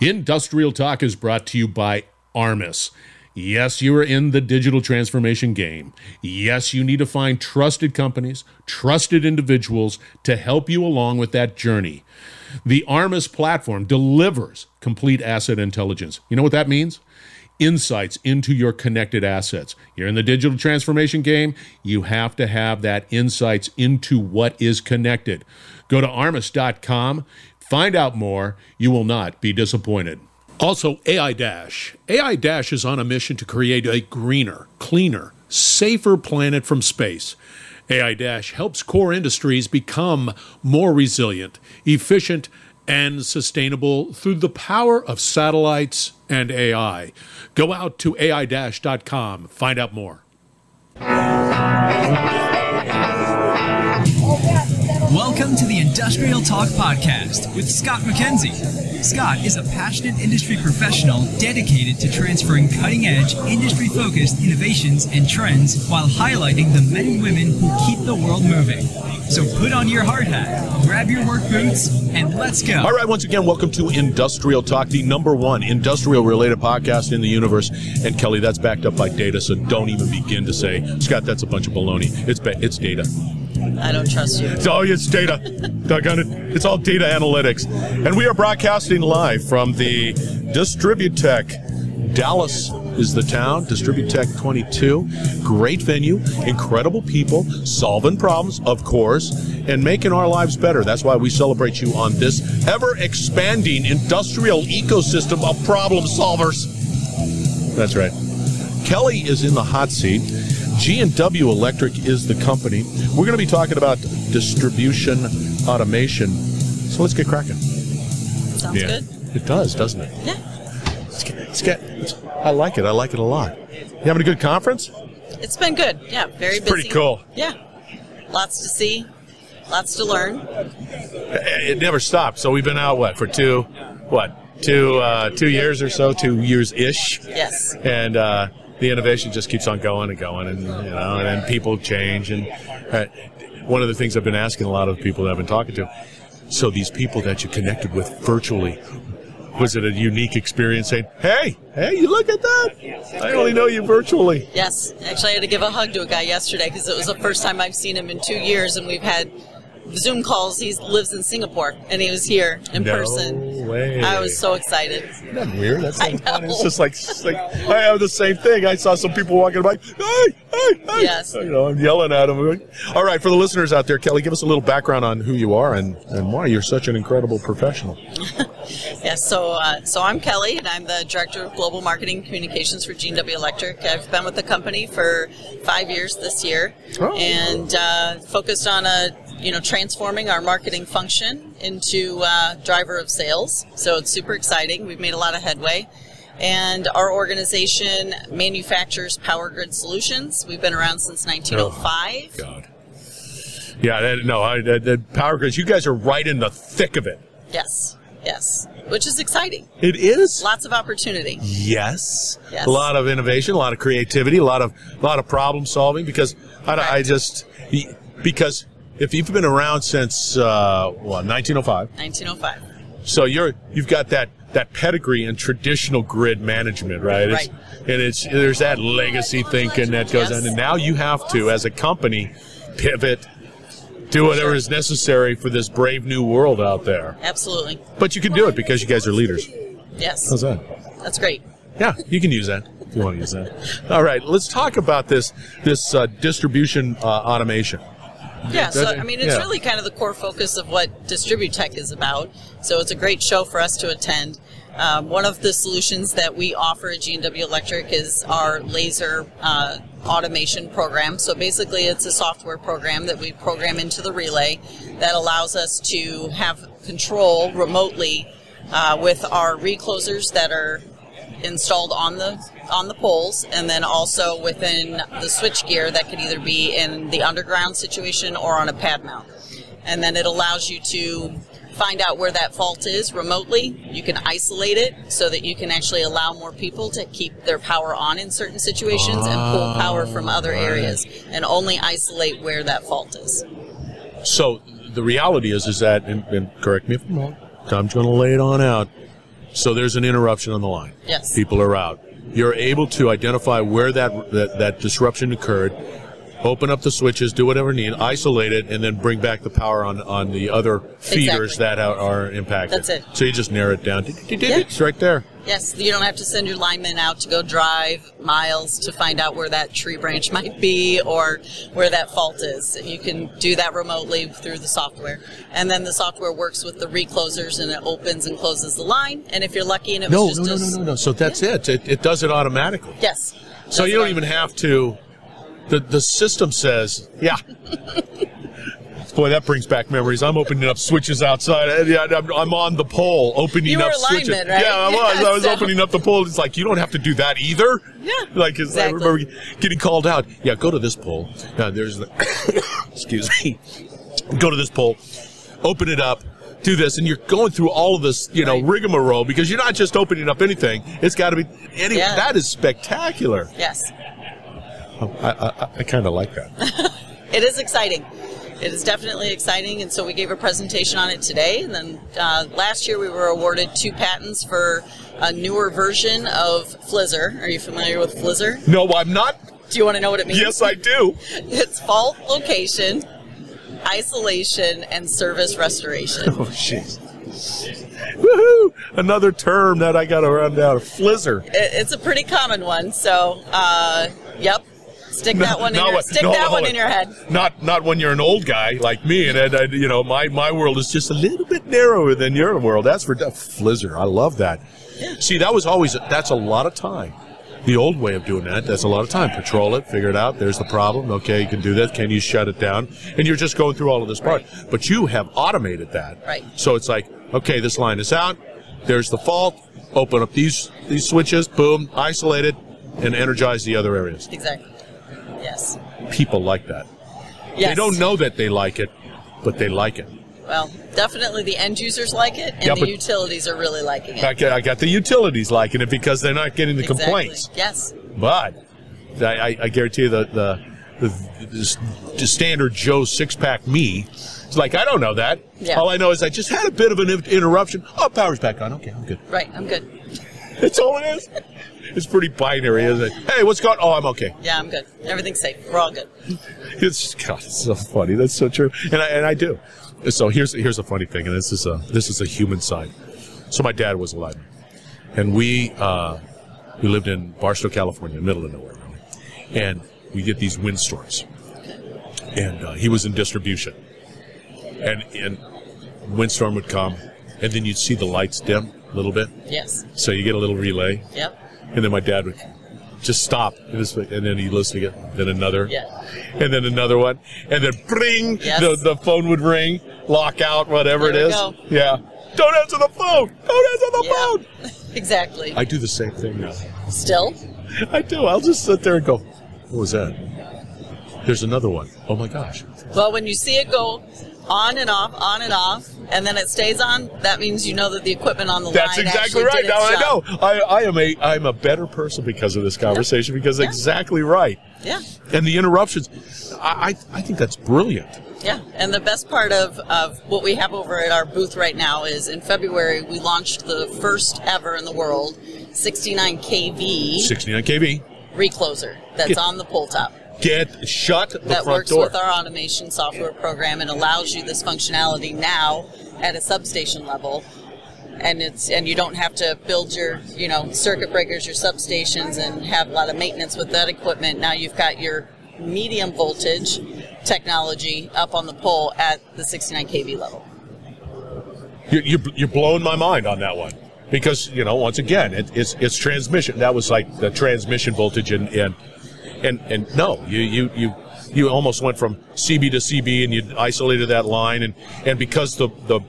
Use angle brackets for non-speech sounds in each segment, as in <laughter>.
Industrial Talk is brought to you by Armis. Yes, you are in the digital transformation game. Yes, you need to find trusted companies, trusted individuals to help you along with that journey. The Armis platform delivers complete asset intelligence. You know what that means? Insights into your connected assets. You're in the digital transformation game, you have to have that insights into what is connected. Go to armis.com, find out more. You will not be disappointed. Also, AI Dash. AI Dash is on a mission to create a greener, cleaner, safer planet from space. AI Dash helps core industries become more resilient, efficient, and sustainable through the power of satellites and AI. Go out to ai-dash.com, find out more. Welcome to the Industrial Talk Podcast with Scott McKenzie. Scott is a passionate industry professional dedicated to transferring cutting edge, industry focused innovations and trends while highlighting the men and women who keep the world moving. So put on your hard hat, grab your work boots, and let's go. All right, once again, welcome to Industrial Talk, the number one industrial related podcast in the universe. And Kellie, that's backed up by data, so don't even begin to say, Scott, that's a bunch of baloney. It's, ba- it's data. I don't trust you. It's data. Doggone it. It's all data analytics. And we are broadcasting live from the Distributech. Dallas is the town. Distributech 22. Great venue. Incredible people. Solving problems, of course, and making our lives better. That's why we celebrate you on this ever expanding industrial ecosystem of problem solvers. That's right. Kellie is in the hot seat. G&W Electric is the company. We're going to be talking about distribution automation. So let's get cracking. Sounds good. It does, doesn't it? Yeah. It's get, it's get, it's, I like it. I like it a lot. You having a good conference? It's been good. Yeah, very It's busy. pretty cool. Yeah. Lots to see, lots to learn. It never stopped. So we've been out what for two, what two uh, two years or so, two years ish, Yes. and uh, the innovation just keeps on going and going, and you know, and then people change. And uh, one of the things I've been asking a lot of the people that I've been talking to, so these people that you connected with virtually. Was it a unique experience saying, hey, hey, you look at that? I only know you virtually. Yes. Actually, I had to give a hug to a guy yesterday because it was the first time I've seen him in two years, and we've had Zoom calls. He lives in Singapore, and he was here in No person. Way. I was so excited. Isn't that weird? That's I so know. It's just like, it's like I have the same thing. I saw some people walking by. Hey, hey, hey. Yes. You know, I'm yelling at them. All right, for the listeners out there, Kellie, give us a little background on who you are and, and why you're such an incredible professional. <laughs> Yes, so uh, so I'm Kellie, and I'm the director of global marketing and communications for G&W Electric. I've been with the company for five years this year, Oh. and uh, focused on a you know transforming our marketing function into uh, driver of sales. So it's super exciting. We've made a lot of headway. And our organization manufactures power grid solutions. We've been around since 1905. God. Yeah, that, no, I, that, that power grids. You guys are right in the thick of it. Yes, yes, which is exciting. It is. Lots of opportunity. Yes. Yes. A lot of innovation, a lot of creativity, a lot of a lot of problem solving. Because I, I just because if you've been around since uh, what 1905, 1905. so you're you've got that that pedigree in traditional grid management, right? It's, Right. And it's there's that legacy thinking that goes Yes. on, and now you have to, as a company, pivot, do whatever is necessary for this brave new world out there. Absolutely. But you can do it because you guys are leaders. Yes. How's that? That's great. Yeah, you can use that if you want to use that. All right, let's talk about this this uh, distribution uh, automation. Yeah, so I mean, it's yeah. really kind of the core focus of what Distributech is about. So it's a great show for us to attend. Um, one of the solutions that we offer at G&W Electric is our Lazer uh, automation program. So basically, it's a software program that we program into the relay that allows us to have control remotely uh, with our reclosers that are installed on the on the poles and then also within the switch gear that could either be in the underground situation or on a pad mount and then it allows you to find out where that fault is remotely you can isolate it so that you can actually allow more people to keep their power on in certain situations and pull ah, power from other areas and only isolate where that fault is So the reality is, is that, and, and correct me if I'm wrong. Tom's going to lay it on out. So there's an interruption on the line. Yes. People are out. You're able to identify where that, that, that disruption occurred, open up the switches, do whatever you need, isolate it, and then bring back the power on, on the other feeders Exactly. that are, are impacted. That's it. So you just narrow it down. Yeah. It's right there. Yes, you don't have to send your linemen out to go drive miles to find out where that tree branch <laughs> might be or where that fault is. You can do that remotely through the software. And then the software works with the reclosers and it opens and closes the line. And if you're lucky and it No, was no, just no, a- no, no, no. So that's it. it. It does it automatically. Yes. So you don't even have to. The the system says, yeah. Boy, that brings back memories. I'm opening up switches outside. I'm, I'm on the pole opening up switches. right? Yeah, I was. Yeah, I was <laughs> so- opening up the pole. It's like you don't have to do that either. Yeah, Like 'cause I remember getting called out. Yeah, go to this pole. Now there's the. <coughs> excuse me. Go to this pole. Open it up. Do this, and you're going through all of this, you know, Right. rigmarole because you're not just opening up anything. It's got to be. Any, Yeah. That is spectacular. Yes. I, I, I kind of like that. <laughs> It is exciting. It is definitely exciting, and so we gave a presentation on it today. And then uh, last year we were awarded two patents for a newer version of FLISR. Are you familiar with FLISR? No, I'm not. Do you want to know what it means? Yes, I do. <laughs> It's fault location, isolation, and service restoration. <laughs> Oh, jeez. Woohoo! Another term that I got to run down. FLISR. It- it's a pretty common one. So, uh, yep, stick that one in your, no, stick no, that one in your head. Not not when you're an old guy like me, and, and, and, you know my my world is just a little bit narrower than your world. That's for uh, de- FLISR. I love that. See, that was always that's a lot of time. The old way of doing that, that's a lot of time. Patrol it, figure it out. There's the problem. Okay, you can do that. Can you shut it down? And you're just going through all of this part. But you have automated that. Right. So it's like, okay, this line is out. There's the fault. Open up these these switches. Boom, isolate it, and energize the other areas. Exactly. Yes. People like that. Yes. They don't know that they like it, but they like it. Well, definitely the end users like it, and Yeah, the utilities are really liking it. I got, I got the utilities liking it because they're not getting the Exactly. complaints. Yes. But I, I, guarantee you the the, the, the, the standard Joe six pack me. It's like I don't know that. Yeah. All I know is I just had a bit of an interruption. Oh, power's back on. Okay, I'm good. Right. I'm good. That's all it is. It's pretty binary, isn't it? Hey, what's going? Oh, I'm okay. Yeah, I'm good. Everything's safe. We're all good. It's God, it's so funny. That's so true, and I and I do. So here's here's a funny thing, and this is a this is a human side. So my dad was a lineman, and we uh, we lived in Barstow, California, middle of nowhere, really, and we get these windstorms, and uh, he was in distribution, and and windstorm would come, and then you'd see the lights dim a little bit, Yes. so you get a little relay, Yep. and then my dad would just stop, and, this, and then he'd listen again, then another, Yeah. and then another one, and then bring Yes. the, the phone would ring, lock out, whatever There it is. go. Yeah. Don't answer the phone. Don't answer the Yeah. phone. <laughs> Exactly. I do the same thing now. Still. I do. I'll just sit there and go, "What was that?" There's another one. Oh my gosh. Well, when you see it go on and off, on and off, and then it stays on, that means you know that the equipment on the That's line That's exactly right. Now I know. I, I am a I'm a better person because of this conversation because Yeah. exactly right. Yeah. And the interruptions, I I, I think that's brilliant. Yeah, and the best part of, of what we have over at our booth right now is in February we launched the first ever in the world 69 kV 69 kV. recloser that's Get- on the pull top Get shut the that front works door. with our automation software program and allows you this functionality now at a substation level. And it's and you don't have to build your you know circuit breakers, your substations, and have a lot of maintenance with that equipment. Now you've got your medium voltage technology up on the pole at the 69 kV level. You're, you're, you're blowing my mind on that one because you know once again it, it's it's transmission. That was like the transmission voltage and and and, and no, you you you. You almost went from CB to CB, and you isolated that line, and, and because the, the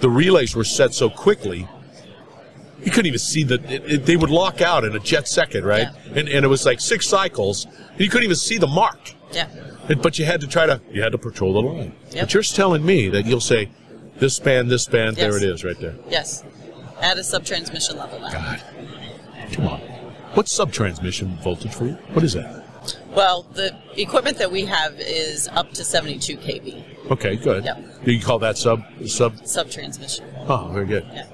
the relays were set so quickly, you couldn't even see it, it- they would lock out in a jet second, right? And and it was like six cycles, and you couldn't even see the mark. Yeah. And- But you had to try to you had to patrol the line. Yep. But you're telling me that you'll say this span, this span, there it is, right there. Yes. At a subtransmission level now. God, come on. What's subtransmission voltage for you? What is that? Well, the equipment that we have is up to 72 kV Okay, good. Yep. Do you call that sub sub? subtransmission. Oh, very good. Yeah.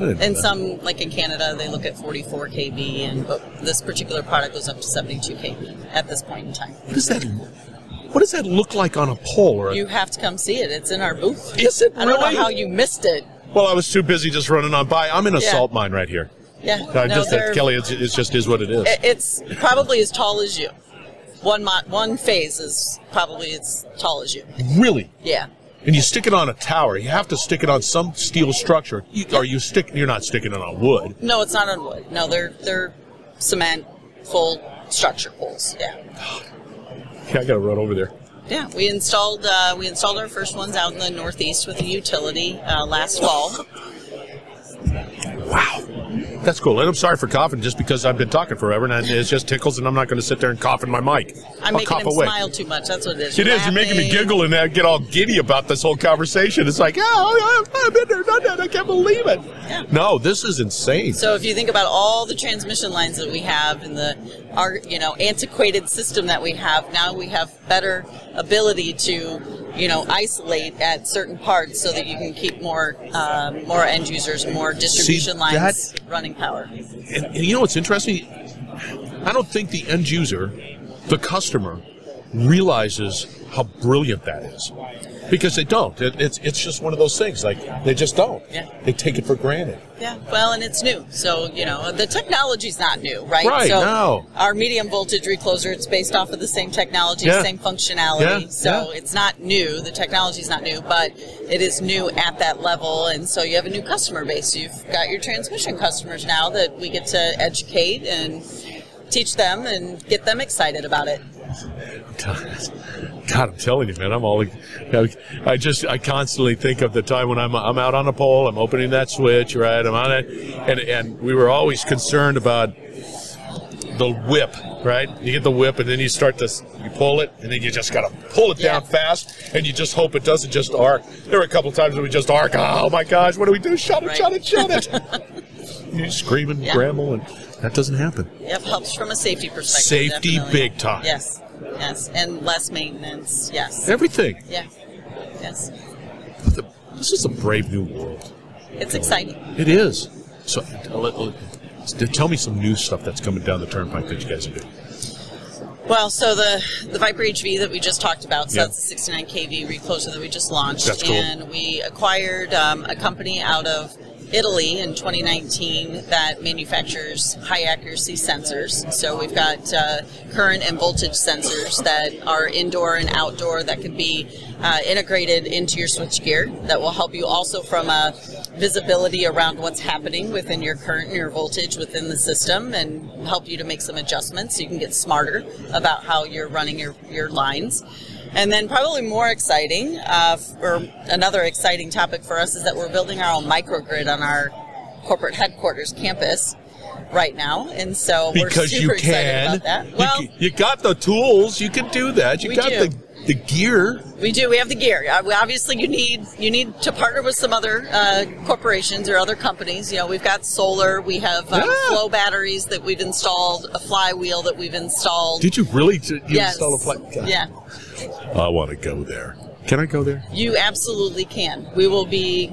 And some, like in Canada, they look at 44 kV, and but this particular product goes up to 72 kV at this point in time. What does that? What does that look like on a pole? Or a, You have to come see it. It's in our booth. is it I don't really? know how you missed it. well, I was too busy just running on by. I'm in a Yeah. salt mine right here. Yeah, no, just they're- Kellie, it's, it's just is what it is. it's probably as tall as you. One mo- one phase is probably as tall as you. really. Yeah. And you stick it on a tower. You have to stick it on some steel structure. You, or you stick. You're not sticking it on wood. No, it's not on wood. No, they're they're cement full structure poles. Yeah. Yeah, I got to run over there. Yeah, we installed uh, we installed our first ones out in the Northeast with a utility uh, last fall. That's cool. And I'm sorry for coughing just because I've been talking forever and it just tickles and I'm not going to sit there and cough in my mic. I'm I'll making him away. smile too much. That's what it is. It is. You're making me giggle and I get all giddy about this whole conversation. It's like, oh, oh, oh, I've been there, done that. I can't believe it. Yeah. No, this is insane. So if you think about all the transmission lines that we have and the our you know antiquated system that we have, now we have better ability to you know isolate at certain parts so that you can keep more um, more end users, more distribution lines running power. and, and you know what's interesting? I don't think the end user, the customer, realizes how brilliant that is. Because they don't. It, it's, it's just one of those things. Like, they just don't. Yeah. They take it for granted. Yeah, well, and it's new, so you know the technology's not new, right? Right, So no. our medium voltage recloser, it's based off of the same technology, Yeah. same functionality. Yeah, So yeah. it's not new. The technology's not new, but it is new at that level, and so you have a new customer base. You've got your transmission customers now that we get to educate and teach them and get them excited about it. God, I'm telling you, man, I'm all. I just, I constantly think of the time when I'm, I'm out on a pole, I'm opening that switch, right? I'm on it, and and we were always concerned about the whip, right? You get the whip, and then you start to, you pull it, and then you just gotta pull it down Yeah. fast, and you just hope it doesn't just arc. There were a couple times when we just arc. Oh my gosh, what do we do? Shut it, Right. shut it, shut it! <laughs> you scream and Yeah. bramble, and that doesn't happen. Yep, helps from a safety perspective. Safety definitely. big time. Yes, yes, and less maintenance. Yes. Everything. Yeah. Yes. This is a brave new world. It's exciting. It is. So uh, tell me some new stuff that's coming down the turnpike that you guys are doing. Well, so the the Viper HV that we just talked about, so Yeah. that's the 69 kV recloser that we just launched, That's cool. and we acquired um, a company out of Italy in 2019 that manufactures high accuracy sensors. So we've got uh, current and voltage sensors that are indoor and outdoor that can be uh, integrated into your switchgear. That will help you also from a visibility around what's happening within your current and your voltage within the system, and help you to make some adjustments so you can get smarter about how you're running your, your lines. And then, probably more exciting, uh, or another exciting topic for us, is that we're building our own microgrid on our corporate headquarters campus right now, and so we're Because super you can. excited about that. You Well, ca- you, got the tools. You can do that. You got do. the the gear. We do. We have the gear. Uh, Obviously, you need you need to partner with some other uh, corporations or other companies. You know, we've got solar. We have um, Yeah. flow batteries that we've installed. A flywheel that we've installed. Did you really you yes. install a? God, Yeah. I want to go there. Can I go there? You absolutely can. We will be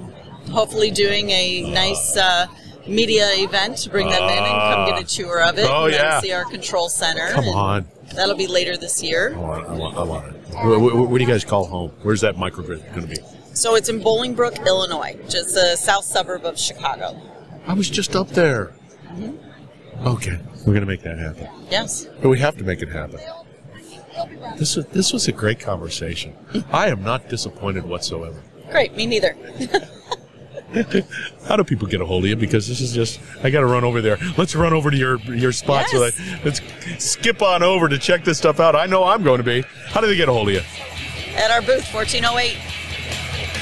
hopefully doing a nice uh, media event to bring them in and come get a tour of it. Oh, and yeah. see our control center. Come and on. That'll be later this year. I want. I want. I want it. Where do you guys call home? Where's that microgrid going to be? So it's in Bolingbrook, Illinois, just a south suburb of Chicago. I was just up there. Mm-hmm. Okay, we're going to make that happen. Yes. But we have to make it happen. This was this was a great conversation. I am not disappointed whatsoever. Great. Me neither. <laughs> How do people get a hold of you? Because this is just I got to run over there. Let's run over to your your spot so Yes. that let's skip on over to check this stuff out. I know I'm going to be. How do they get a hold of you? At our booth, 1408.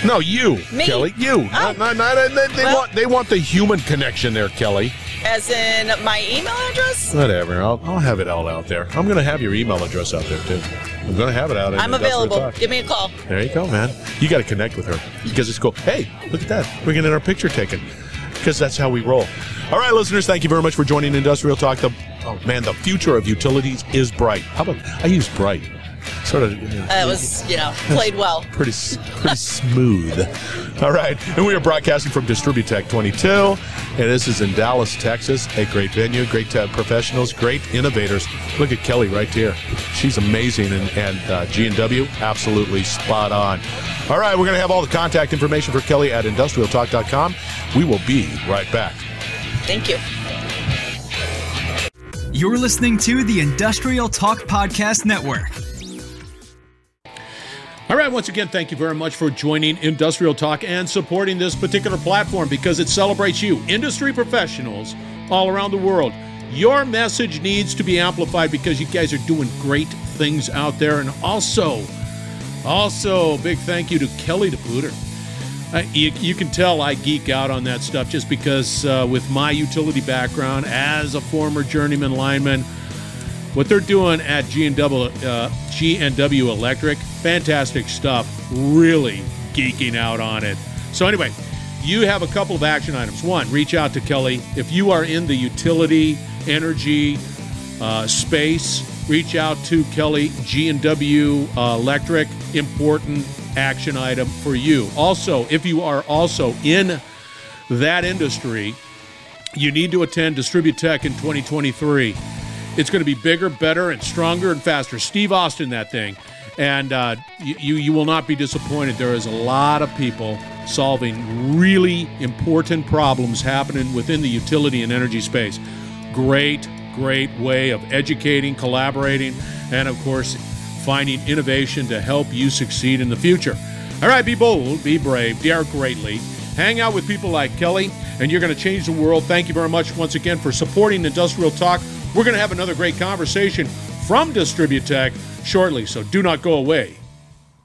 No, you, Me? Kellie. You. Oh. Not, not, not- they, they Well- want they want the human connection there, Kellie. As in my email address? Whatever. I'll, I'll have it all out there. I'm going to have your email address out there too. I'm going to have it out. in I'm available. Give me a call. There you go, man. You got to connect with her because it's cool. Hey, look at that. We're getting our picture taken because that's how we roll. All right, listeners, thank you very much for joining Industrial Talk. The oh man, the future of utilities is bright. How about I use bright? Sort of. You know, That was, you know, played well. <laughs> pretty pretty smooth. All right, and we are broadcasting from Distributech 22, and this is in Dallas, Texas. A great venue, great uh, professionals, great innovators. Look at Kellie right here; she's amazing, and and uh, G and W absolutely spot on. All right, we're going to have all the contact information for Kellie at industrialtalk.com. We will be right back. Thank you. You're listening to the Industrial Talk Podcast Network. All right, once again, thank you very much for joining Industrial Talk and supporting this particular platform because it celebrates you, industry professionals all around the world. Your message needs to be amplified because you guys are doing great things out there. And also, also, big thank you to Kellie De Pooter. Uh, you, you can tell I geek out on that stuff just because, uh, with my utility background as a former journeyman lineman, what they're doing at G&W, uh, G&W Electric, fantastic stuff. Really geeking out on it. So anyway, you have a couple of action items. One, reach out to Kellie if you are in the utility, energy uh, space. Reach out to Kellie G&W uh, Electric. Important action item for you. Also, if you are also in that industry, you need to attend Distributech in 2023. It's going to be bigger, better, and stronger and faster. Steve Austin, that thing. And uh, you, you, will not be disappointed. There is a lot of people solving really important problems happening within the utility and energy space. Great, great way of educating, collaborating, and of course, finding innovation to help you succeed in the future. All right, be bold, be brave, dare greatly. Hang out with people like Kellie, and you're going to change the world. Thank you very much once again for supporting Industrial Talk. We're going to have another great conversation from Distributech shortly, so do not go away.